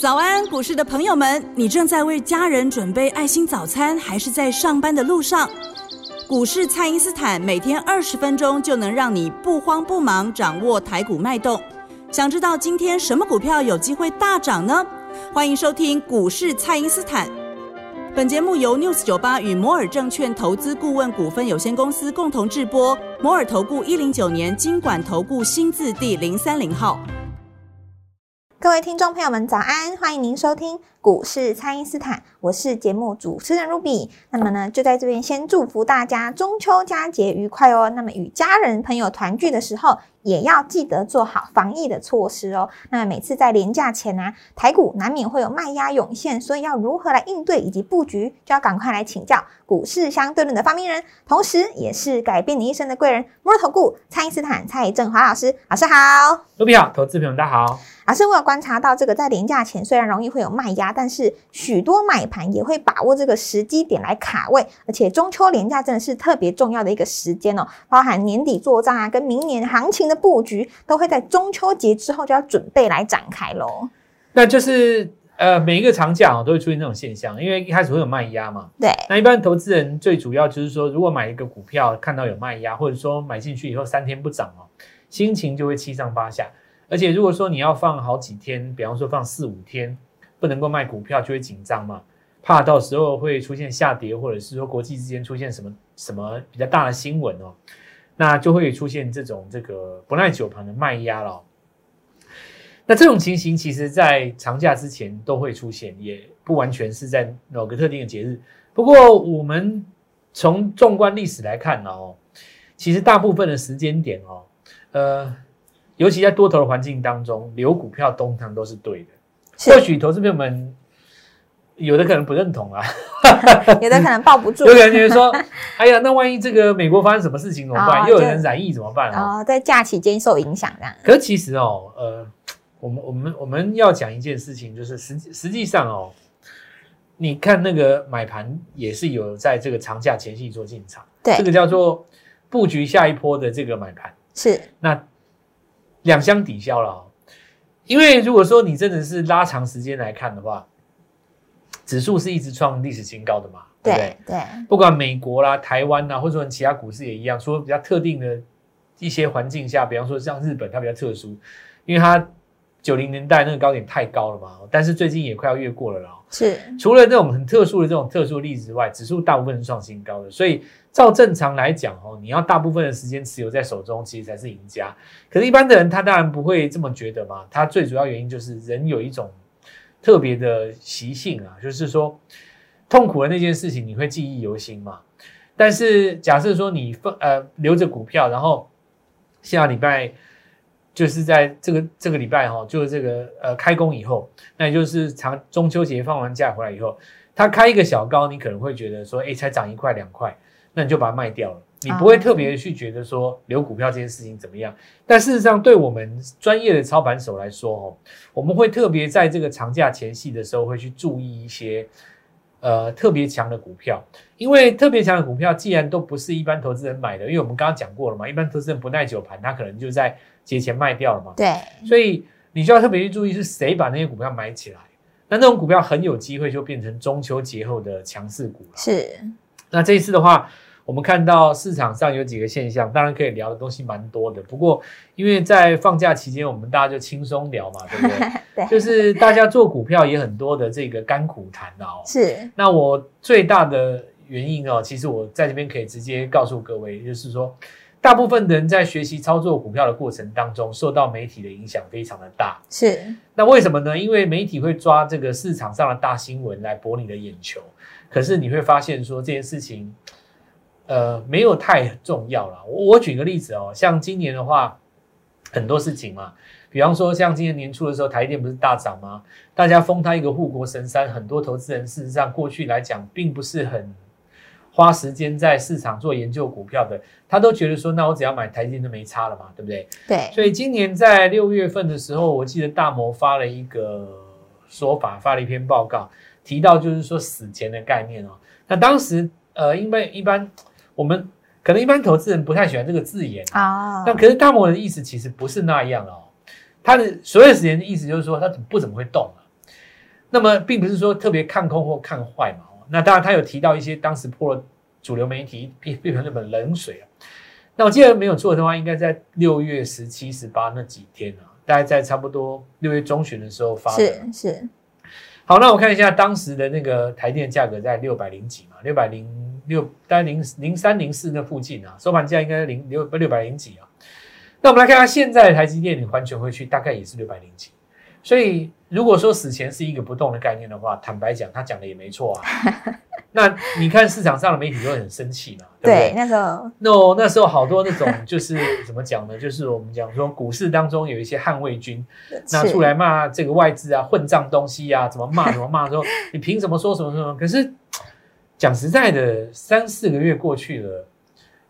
早安，股市的朋友们，你正在为家人准备爱心早餐，还是在上班的路上？股市蔡因斯坦每天二十分钟就能让你不慌不忙掌握台股脉动。想知道今天什么股票有机会大涨呢？欢迎收听股市蔡因斯坦。本节目由 News 九八与摩尔证券投资顾问股份有限公司共同制播。摩尔投顾一零九年经管投顾新字第零三零号。各位听众朋友们，早安！欢迎您收听股市蔡因斯坦，我是节目主持人 Ruby。那么呢，就在这边先祝福大家中秋佳节愉快哦。那么与家人朋友团聚的时候，也要记得做好防疫的措施哦。那每次在连假前呢，台股难免会有卖压涌现，所以要如何来应对以及布局，就要赶快来请教股市相对论的发明人，同时也是改变你一生的贵人——摩尔投顾蔡因斯坦蔡振华老师。老师好，Ruby 好，投资朋友大家好。老师，我有观察到，这个在廉假前虽然容易会有卖压，但是许多买盘也会把握这个时机点来卡位，而且中秋廉价真的是特别重要的一个时间哦，包含年底做账啊，跟明年行情的布局，都会在中秋节之后就要准备来展开喽。那就是呃，每一个长假哦都会出现这种现象，因为一开始会有卖压嘛。对。那一般投资人最主要就是说，如果买一个股票看到有卖压，或者说买进去以后三天不涨哦，心情就会七上八下。而且如果说你要放好几天，比方说放四五天，不能够卖股票，就会紧张嘛，怕到时候会出现下跌，或者是说国际之间出现什么什么比较大的新闻哦，那就会出现这种这个不耐久盘的卖压了。那这种情形其实在长假之前都会出现，也不完全是在某个特定的节日。不过我们从纵观历史来看，哦，其实大部分的时间点哦，呃。尤其在多头的环境当中，留股票通常都是对的。或许投资朋友们有的可能不认同啊，有的可能抱不住，有可能觉得说：“ 哎呀，那万一这个美国发生什么事情怎么办？又有人染疫怎么办啊？”哦在假期间受影响这样。可其实哦，呃，我们我们我们要讲一件事情，就是实实际上哦，你看那个买盘也是有在这个长假前夕做进场，对，这个叫做布局下一波的这个买盘是那。两相抵消了，因为如果说你真的是拉长时间来看的话，指数是一直创历史新高的嘛，对不对？对，不管美国啦、台湾呐，或者说其他股市也一样，说比较特定的一些环境下，比方说像日本，它比较特殊，因为它。九零年代那个高点太高了嘛，但是最近也快要越过了了。是，除了这种很特殊的这种特殊例子之外，指数大部分是创新高的。所以照正常来讲哦，你要大部分的时间持有在手中，其实才是赢家。可是，一般的人他当然不会这么觉得嘛。他最主要原因就是人有一种特别的习性啊，就是说痛苦的那件事情你会记忆犹新嘛。但是假设说你放呃留着股票，然后下礼拜。就是在这个这个礼拜哈，就是这个呃开工以后，那也就是长中秋节放完假回来以后，它开一个小高，你可能会觉得说，哎，才涨一块两块，那你就把它卖掉了，你不会特别去觉得说留股票这件事情怎么样。但事实上，对我们专业的操盘手来说，哦，我们会特别在这个长假前夕的时候，会去注意一些呃特别强的股票，因为特别强的股票既然都不是一般投资人买的，因为我们刚刚讲过了嘛，一般投资人不耐久盘，他可能就在。节前卖掉了嘛？对，所以你就要特别去注意是谁把那些股票买起来。那那种股票很有机会就变成中秋节后的强势股了。是。那这一次的话，我们看到市场上有几个现象，当然可以聊的东西蛮多的。不过因为在放假期间，我们大家就轻松聊嘛，对不对？对。就是大家做股票也很多的这个甘苦谈哦。是。那我最大的原因哦，其实我在这边可以直接告诉各位，就是说。大部分的人在学习操作股票的过程当中，受到媒体的影响非常的大。是，那为什么呢？因为媒体会抓这个市场上的大新闻来博你的眼球。可是你会发现说这件事情，呃，没有太重要了。我我举个例子哦，像今年的话，很多事情嘛，比方说像今年年初的时候，台电不是大涨吗？大家封它一个护国神山，很多投资人事实上过去来讲，并不是很。花时间在市场做研究股票的，他都觉得说，那我只要买台积电就没差了嘛，对不对？对。所以今年在六月份的时候，我记得大摩发了一个说法，发了一篇报告，提到就是说死前的概念哦。那当时呃，因为一般我们可能一般投资人不太喜欢这个字眼啊。那可是大摩的意思其实不是那样哦。他的所有时间的意思就是说他不怎么会动啊。那么并不是说特别看空或看坏嘛。那当然他有提到一些当时破了主流媒体变变成那本冷水啊。那我记得没有错的话，应该在六月十七、十八那几天啊，大概在差不多六月中旬的时候发的。是是。好，那我看一下当时的那个台电价格在六百零几嘛，六百零六，大概零零三零四那附近啊，收盘价应该零六六百零几啊。那我们来看看现在的台积电，你还全回去大概也是六百零几。所以如果说死前是一个不动的概念的话，坦白讲，他讲的也没错啊。那你看市场上的媒体都很生气嘛，对不对？那时候，那那时候好多那种就是怎么讲呢？就是我们讲说股市当中有一些捍卫军拿出来骂这个外资啊，混账东西啊，怎么骂怎么骂，说 你凭什么说什么什么？可是讲实在的，三四个月过去了。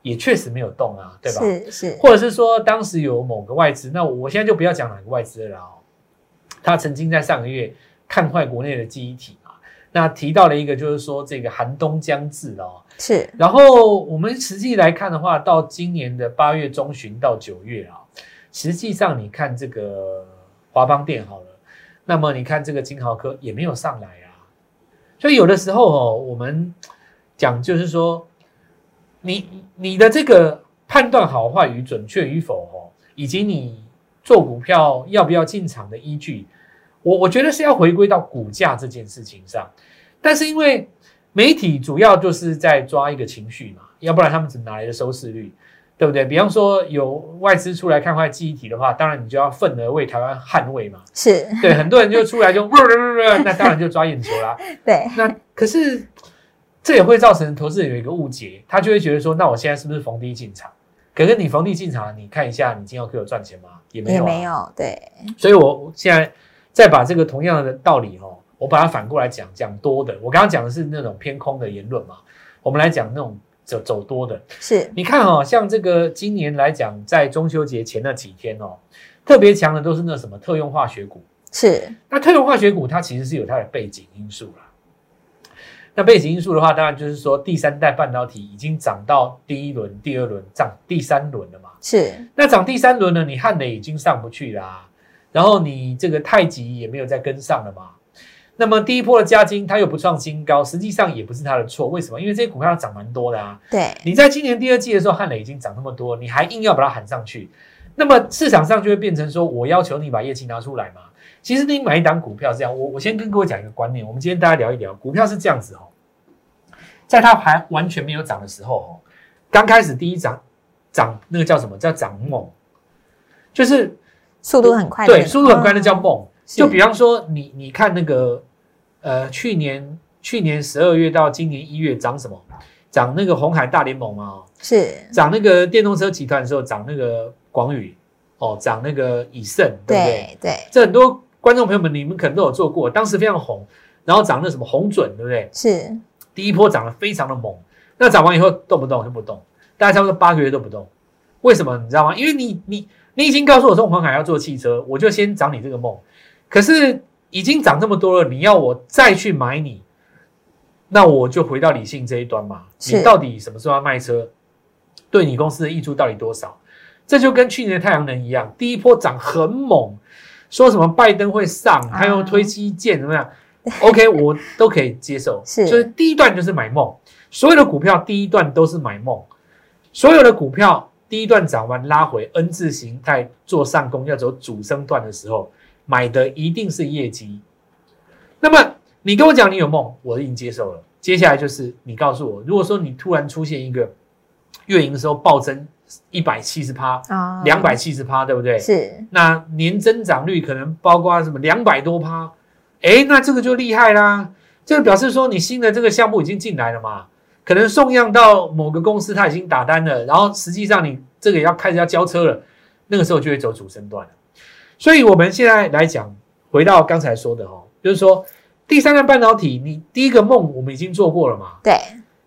也确实没有动啊，对吧？是是，或者是说当时有某个外资，那我现在就不要讲哪个外资了哦。他曾经在上个月看坏国内的记忆体嘛，那提到了一个就是说这个寒冬将至哦。是。然后我们实际来看的话，到今年的八月中旬到九月啊，实际上你看这个华邦电好了，那么你看这个金豪科也没有上来啊。所以有的时候哦，我们讲就是说。你你的这个判断好坏与准确与否哦，以及你做股票要不要进场的依据，我我觉得是要回归到股价这件事情上。但是因为媒体主要就是在抓一个情绪嘛，要不然他们怎么拿来的收视率，对不对？比方说有外资出来看坏记忆体的话，当然你就要份额为台湾捍卫嘛。是对很多人就出来就 那当然就抓眼球啦。对，那可是。这也会造成投资人有一个误解，他就会觉得说，那我现在是不是逢低进场？可是你逢低进场，你看一下，你金豪科有赚钱吗？也没有，也没有。对，所以我现在再把这个同样的道理哦，我把它反过来讲，讲多的。我刚刚讲的是那种偏空的言论嘛，我们来讲那种走走多的。是，你看哦，像这个今年来讲，在中秋节前那几天哦，特别强的都是那什么特用化学股。是，那特用化学股它其实是有它的背景因素啦。那背景因素的话，当然就是说第三代半导体已经涨到第一轮、第二轮涨第三轮了嘛。是。那涨第三轮呢？你汉磊已经上不去啦，然后你这个太极也没有再跟上了嘛。那么第一波的加金它又不创新高，实际上也不是它的错。为什么？因为这些股票涨蛮多的啊。对。你在今年第二季的时候，汉磊已经涨那么多，你还硬要把它喊上去，那么市场上就会变成说，我要求你把业绩拿出来嘛。其实你买一档股票这样，我我先跟各位讲一个观念，我们今天大家聊一聊股票是这样子哦，在它还完全没有涨的时候哦，刚开始第一涨涨那个叫什么叫涨猛，就是速度很快，对，速度很快那叫梦。就比方说你你看那个呃去年去年十二月到今年一月涨什么？涨那个红海大联盟啊，是涨那个电动车集团的时候涨那个广宇哦，涨那个以盛，对不对？对，这很多。观众朋友们，你们可能都有做过，当时非常红，然后涨那什么红准，对不对？是第一波涨得非常的猛，那涨完以后动不动就不动，大概差不多八个月都不动。为什么？你知道吗？因为你你你已经告诉我说红海要做汽车，我就先涨你这个梦。可是已经涨这么多了，你要我再去买你，那我就回到理性这一端嘛。你到底什么时候要卖车？对你公司的益处到底多少？这就跟去年的太阳能一样，第一波涨很猛。说什么拜登会上，他用推基建怎么样？OK，我都可以接受。是，就是第一段就是买梦，所有的股票第一段都是买梦，所有的股票第一段涨完拉回 N 字形态做上攻要走主升段的时候，买的一定是业绩。那么你跟我讲你有梦，我已经接受了。接下来就是你告诉我，如果说你突然出现一个月营收暴增。一百七十趴啊，两百七十趴，对不对？是。那年增长率可能包括什么两百多趴？哎，那这个就厉害啦！这个表示说你新的这个项目已经进来了嘛？可能送样到某个公司，他已经打单了，然后实际上你这个要开始要交车了，那个时候就会走主升段了。所以我们现在来讲，回到刚才说的哦，就是说第三代半导体，你第一个梦我们已经做过了嘛？对。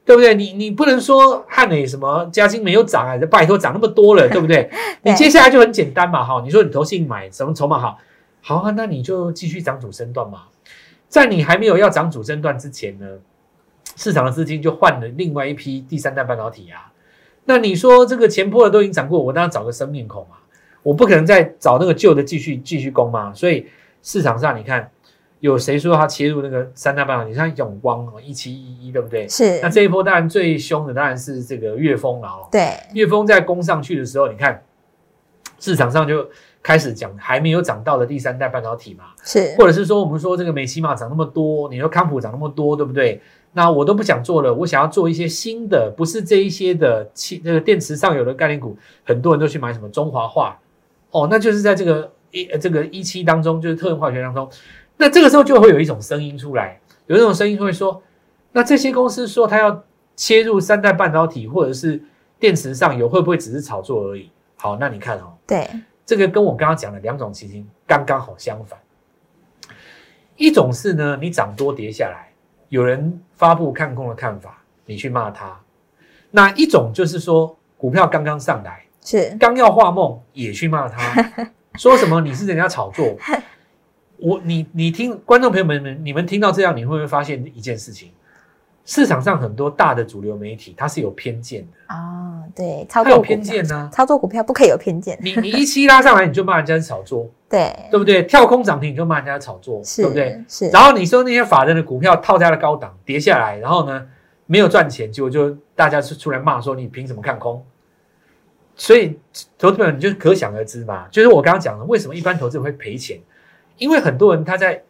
对不对？你你不能说汉磊什么嘉金没有涨啊？拜托涨那么多了，对不对？你接下来就很简单嘛，哈！你说你投信买什么筹码好？好啊，那你就继续涨主升段嘛。在你还没有要涨主升段之前呢，市场的资金就换了另外一批第三代半导体啊。那你说这个前坡的都已经涨过，我当然找个生面孔嘛。我不可能再找那个旧的继续继续攻嘛。所以市场上你看，有谁说他切入那个三大半导体？像永光哦，一七一一，对不对？是那这一波当然最凶的当然是这个岳峰了哦。对，岳峰在攻上去的时候，你看市场上就开始讲还没有涨到的第三代半导体嘛，是或者是说我们说这个美西玛涨那么多，你说康普涨那么多，对不对？那我都不想做了，我想要做一些新的，不是这一些的汽那个电池上游的概念股，很多人都去买什么中华化，哦，那就是在这个一呃这个一期当中，就是特用化学当中，那这个时候就会有一种声音出来，有一种声音会说，那这些公司说它要切入三代半导体或者是电池上游，会不会只是炒作而已？好，那你看哦，对，这个跟我刚刚讲的两种情形刚刚好相反。一种是呢，你涨多跌下来，有人发布看空的看法，你去骂他；那一种就是说，股票刚刚上来，是刚要画梦，也去骂他，说什么你是人家炒作。我你你听观众朋友们们，你们听到这样，你会不会发现一件事情？市场上很多大的主流媒体，它是有偏见的，哦，对，操它有偏见呢、操作股票不可以有偏见，你你一期拉上来，你就骂人家是炒作，对，对不对？跳空涨停你就骂人家炒作，对不对？是，然后你说那些法人的股票套在了高档，跌下来，然后呢没有赚钱，结果就大家出出来骂说你凭什么看空？所以投资朋友你就可想而知嘛，就是我刚刚讲的，为什么一般投资人会赔钱？因为很多人他在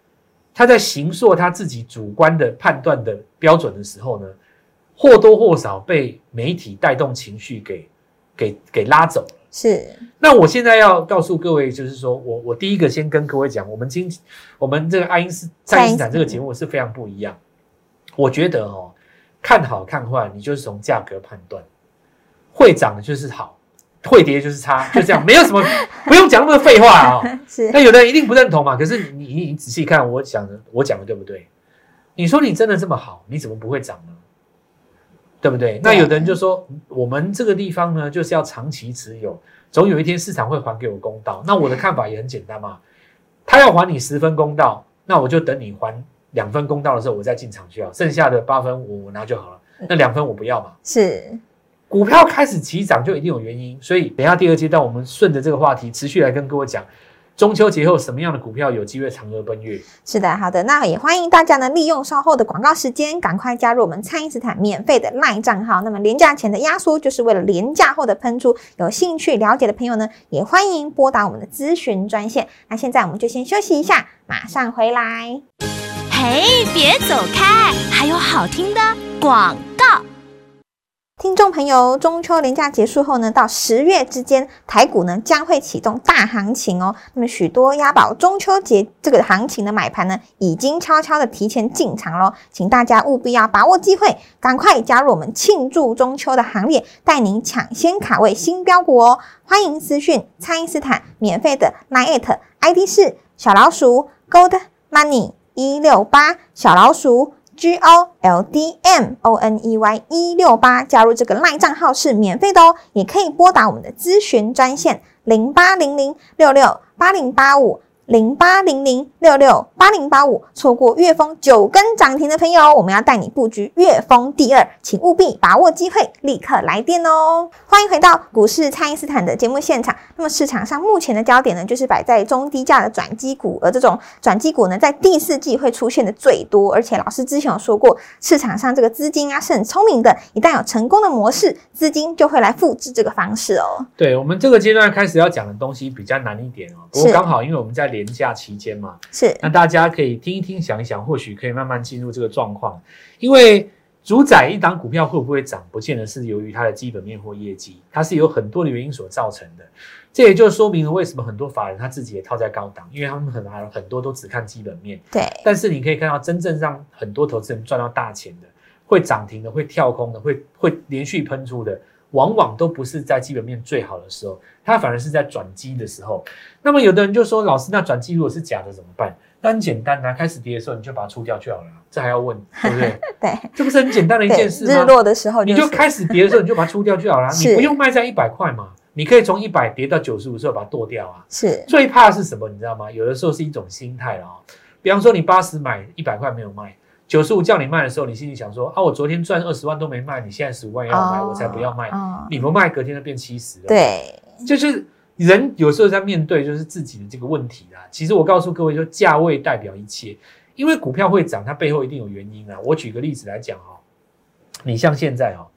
他在行塑他自己主观的判断的标准的时候呢，或多或少被媒体带动情绪给给给拉走了。是，那我现在要告诉各位，就是说我我第一个先跟各位讲，我们今我们这个爱因斯爱因斯坦这个节目是非常不一样。我觉得哦，看好看坏，你就是从价格判断，会涨的就是好，会跌就是差，就这样，没有什么不用讲那么多废话啊、哦。是，那有的人一定不认同嘛，可是你你你仔细看我讲的，我讲的对不对？你说你真的这么好，你怎么不会涨呢？对不对？那有的人就说，我们这个地方呢，就是要长期持有，总有一天市场会还给我公道。那我的看法也很简单嘛，他要还你十分公道，那我就等你还两分公道的时候，我再进场去啊，剩下的八分我我拿就好了，那两分我不要嘛。是，股票开始急涨就一定有原因，所以等一下第二阶段我们顺着这个话题持续来跟各位讲，中秋节后什么样的股票有机会嫦娥奔月。是的，好的，那也欢迎大家呢利用稍后的广告时间，赶快加入我们蔡因斯坦免费的赖账号。那么廉价前的压缩就是为了廉价后的喷出，有兴趣了解的朋友呢，也欢迎拨打我们的咨询专线。那现在我们就先休息一下，马上回来。嘿，别走开，还有好听的广告。听众朋友，中秋连假结束后呢，到十月之间，台股呢将会启动大行情哦。那么许多押宝中秋节这个行情的买盘呢，已经悄悄的提前进场喽。请大家务必要把握机会，赶快加入我们庆祝中秋的行列，带您抢先卡位新标股哦。欢迎私讯蔡因斯坦免费的 Line ID 是小老鼠 Gold Money 一六八小老鼠。G O L D M O N E Y 一六八加入这个赖账号是免费的哦，也可以拨打我们的咨询专线零八零零六六八零八五零八零零六六八零八五。错过月峰九根涨停的朋友，我们要带你布局月峰第二，请务必把握机会，立刻来电哦！欢迎回到股市蔡因斯坦的节目现场。那么市场上目前的焦点呢，就是摆在中低价的转机股，而这种转机股呢，在第四季会出现的最多。而且老师之前有说过，市场上这个资金啊是很聪明的，一旦有成功的模式，资金就会来复制这个方式哦。对我们这个阶段开始要讲的东西比较难一点哦，不过刚好因为我们在连假期间嘛，是那大家可以听一听、想一想，或许可以慢慢进入这个状况。因为主宰一档股票会不会涨，不见得是由于它的基本面或业绩，它是有很多的原因所造成的。这也就说明了为什么很多法人他自己也套在高档，因为他们很很多都只看基本面。对，但是你可以看到，真正让很多投资人赚到大钱的，会涨停的，会跳空的，会会连续喷出的，往往都不是在基本面最好的时候，它反而是在转机的时候。那么有的人就说，老师，那转机如果是假的怎么办？那很简单啊，开始跌的时候你就把它出掉就好了，这还要问，对不对？对这不是很简单的一，件事吗？日落的时候你就开始跌的时候，你就把它出掉就好了，你不用卖在一百块嘛，你可以从一百跌到九十五的时候把它剁掉啊。是最怕的是什么？你知道吗？有的时候是一种心态了啊、比方说你八十买一百块没有卖，九十五叫你卖的时候，你心里想说啊，我昨天赚二十万都没卖，你现在十五万要卖，哦我才不要卖。哦你不卖，隔天就变七十了。，对，就是人有时候在面对就是自己的这个问题啦。其实我告诉各位，就价位代表一切，因为股票会涨，它背后一定有原因啊。我举个例子来讲哦，你像现在哦，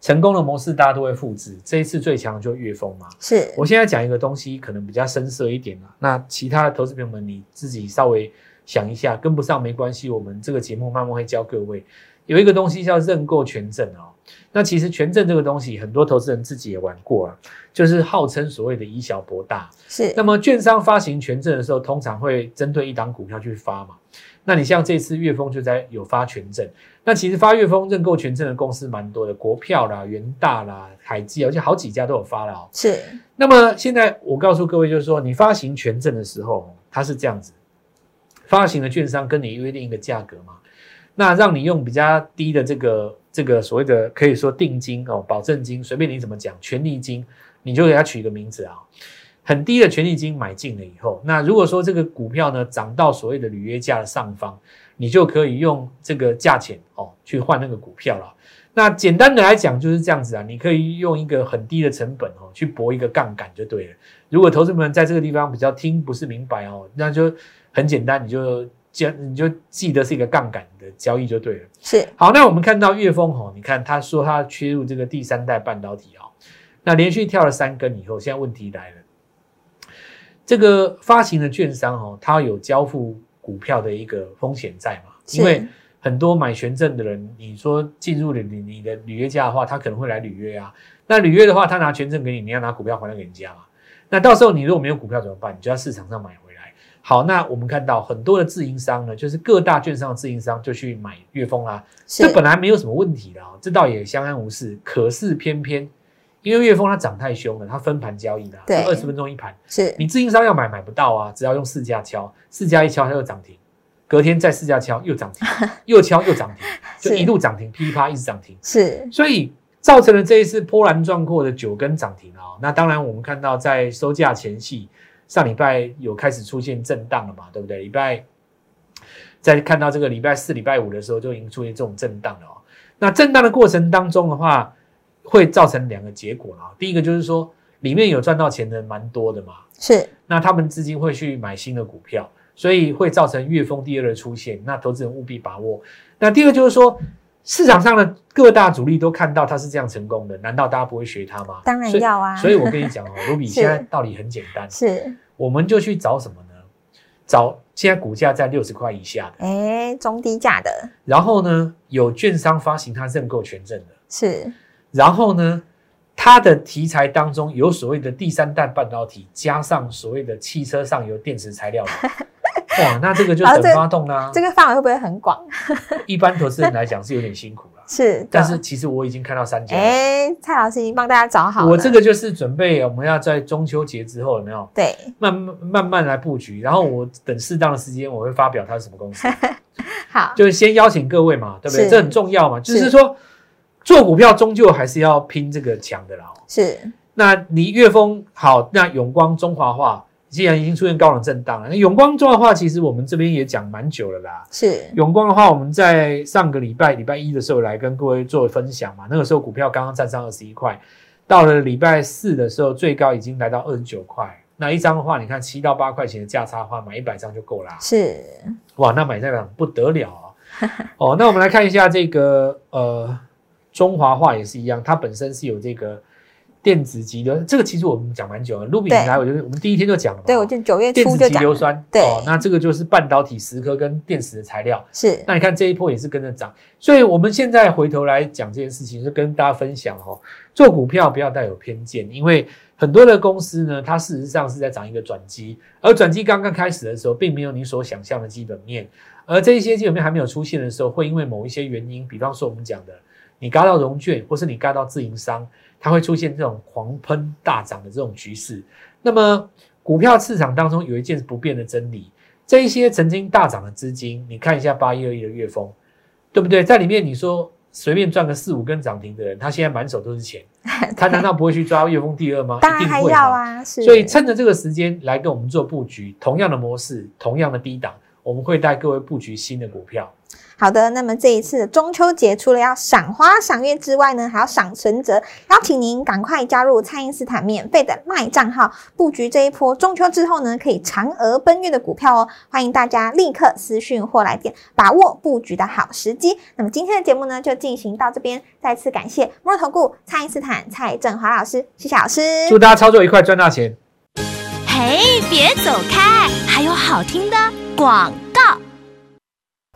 成功的模式大家都会复制，这一次最强的就是岳峰嘛。是我现在讲一个东西，可能比较深色一点啦。那其他的投资朋友们，你自己稍微想一下，跟不上没关系，我们这个节目慢慢会教各位。有一个东西叫认购权证哦。那其实权证这个东西，很多投资人自己也玩过啊，就是号称所谓的以小博大。是那么券商发行权证的时候，通常会针对一档股票去发嘛。那你像这次岳峰就在有发权证，那其实发岳峰认购权证的公司蛮多的，国票啦、元大啦、海基，而且好几家都有发了哦。是那么现在我告诉各位，就是说你发行权证的时候，它是这样子，发行的券商跟你约定一个价格嘛，那让你用比较低的这个这个所谓的可以说定金哦，保证金，随便你怎么讲，权利金，你就给它取一个名字啊，很低的权利金买进了以后，那如果说这个股票呢涨到所谓的履约价的上方，你就可以用这个价钱哦去换那个股票了。那简单的来讲就是这样子啊，你可以用一个很低的成本哦去博一个杠杆就对了。如果投资们在这个地方比较听不是明白哦，那就很简单，你就记你就记得是一个杠杆的交易就对了。是好，那我们看到岳峰哦，你看他说他切入这个第三代半导体哦，那连续跳了三根以后，现在问题来了，这个发行的券商哦，它有交付股票的一个风险在嘛？因为很多买权证的人，你说进入了你你的履约价的话，他可能会来履约啊。那履约的话，他拿权证给你，你要拿股票还给人家嘛？那到时候你如果没有股票怎么办？你就要市场上买。好，那我们看到很多的自营商呢，就是各大券商的自营商就去买岳峰啦。这本来没有什么问题的啊、这倒也相安无事。可是偏偏因为岳峰它涨太凶了，它分盘交易的、对二十分钟一盘，是你自营商要买买不到啊，只要用市价敲，市价一敲它就涨停，隔天再市价敲又涨停，又敲又涨停，就一路涨停，噼里啪啦一直涨停，是所以造成了这一次波澜壮阔的九根涨停啊、那当然我们看到在收价前夕，上礼拜有开始出现震荡了嘛，对不对？礼拜在看到这个礼拜四、礼拜五的时候就已经出现这种震荡了哦。那震荡的过程当中的话，会造成两个结果啦。第一个就是说，里面有赚到钱的人蛮多的嘛，是那他们资金会去买新的股票，所以会造成月峰第二的出现。那投资人务必把握。那第二个就是说，市场上的各大主力都看到他是这样成功的，难道大家不会学他吗？当然要啊。所以我跟你讲哦，卢比是。现在道理很简单，是。我们就去找什么呢？找现在股价在六十块以下的，哎中低价的。然后呢有券商发行它认购权证的，是。然后呢它的题材当中有所谓的第三代半导体，加上所谓的汽车上游电池材料的，哇，那这个就等发动啦。这个范围会不会很广？一般投资人来讲是有点辛苦啦，是，但是其实我已经看到三家了。哎蔡老师已经帮大家找好了，我这个就是准备我们要在中秋节之后有没有对慢慢慢慢来布局，然后我等适当的时间我会发表它是什么公司，好就是先邀请各位嘛，对不对？是这很重要嘛，就是是说做股票终究还是要拼这个强的啦。哦是那你岳峰好，那永光中华化既然已经出现高冷震荡了，那永光做的话其实我们这边也讲蛮久了啦。是永光的话，我们在上个礼拜礼拜一的时候来跟各位做分享嘛，那个时候股票刚刚站上二十一块，到了礼拜四的时候最高已经来到二十九块。那一张的话，你看七到八块钱的价差的话，买一百张就够啦。是哇，那买这样不得了啊！哦，那我们来看一下这个呃中华化也是一样，它本身是有这个电子级的，这个其实我们讲蛮久了。卢比对来，我就我们第一天就讲了嘛，对我就九月电子初就讲了级硫酸，对哦，那这个就是半导体石刻跟电池的材料。是那你看这一波也是跟着涨，所以我们现在回头来讲这件事情，就跟大家分享哦，做股票不要带有偏见，因为很多的公司呢，它事实上是在涨一个转机，而转机刚刚开始的时候，并没有你所想象的基本面，而这一些基本面还没有出现的时候，会因为某一些原因，比方说我们讲的，你嘎到融券，或是你嘎到自营商，它会出现这种狂喷大涨的这种局势。那么股票市场当中有一件不变的真理，这一些曾经大涨的资金，你看一下八一二一的月峰，对不对？在里面你说随便赚个四五根涨停的人，他现在满手都是钱，他难道不会去抓月峰第二吗？当然一定会还要。啊，是所以趁着这个时间来跟我们做布局，同样的模式，同样的低档，我们会带各位布局新的股票。好的，那么这一次的中秋节，除了要赏花赏月之外呢，还要赏存折。邀请您赶快加入蔡因斯坦免费的卖账号，布局这一波中秋之后呢，可以嫦娥奔月的股票哦。欢迎大家立刻私讯或来电，把握布局的好时机。那么今天的节目呢，就进行到这边。再次感谢摩尔投顾蔡因斯坦蔡振华老师，谢谢老师。祝大家操作愉快，赚大钱！嘿，别走开，还有好听的广告。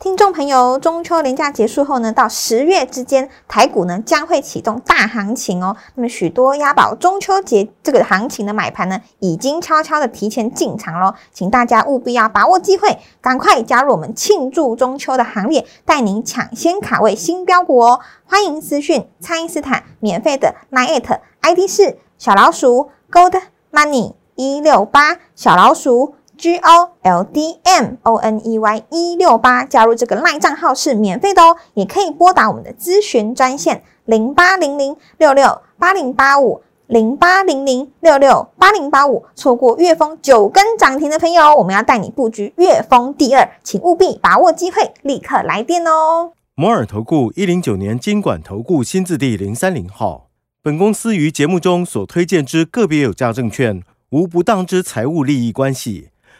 听众朋友，中秋连假结束后呢，到十月之间，台股呢将会启动大行情哦。那么许多押宝中秋节这个行情的买盘呢，已经悄悄的提前进场喽。请大家务必要把握机会，赶快加入我们庆祝中秋的行列，带您抢先卡位新标股哦。欢迎私讯蔡因斯坦免费的 line ID 是小老鼠 Gold Money 一六八小老鼠。G O L D M O N E Y 一六八加入这个赖账号是免费的哦，也可以拨打我们的咨询专线零八零零六六八零八五零八零零六六八零八五。错过月峰九根涨停的朋友，我们要带你布局月峰第二，请务必把握机会，立刻来电哦。摩尔投顾一零九年经管投顾新字第零三零号，本公司于节目中所推荐之个别有价证券，无不当之财务利益关系。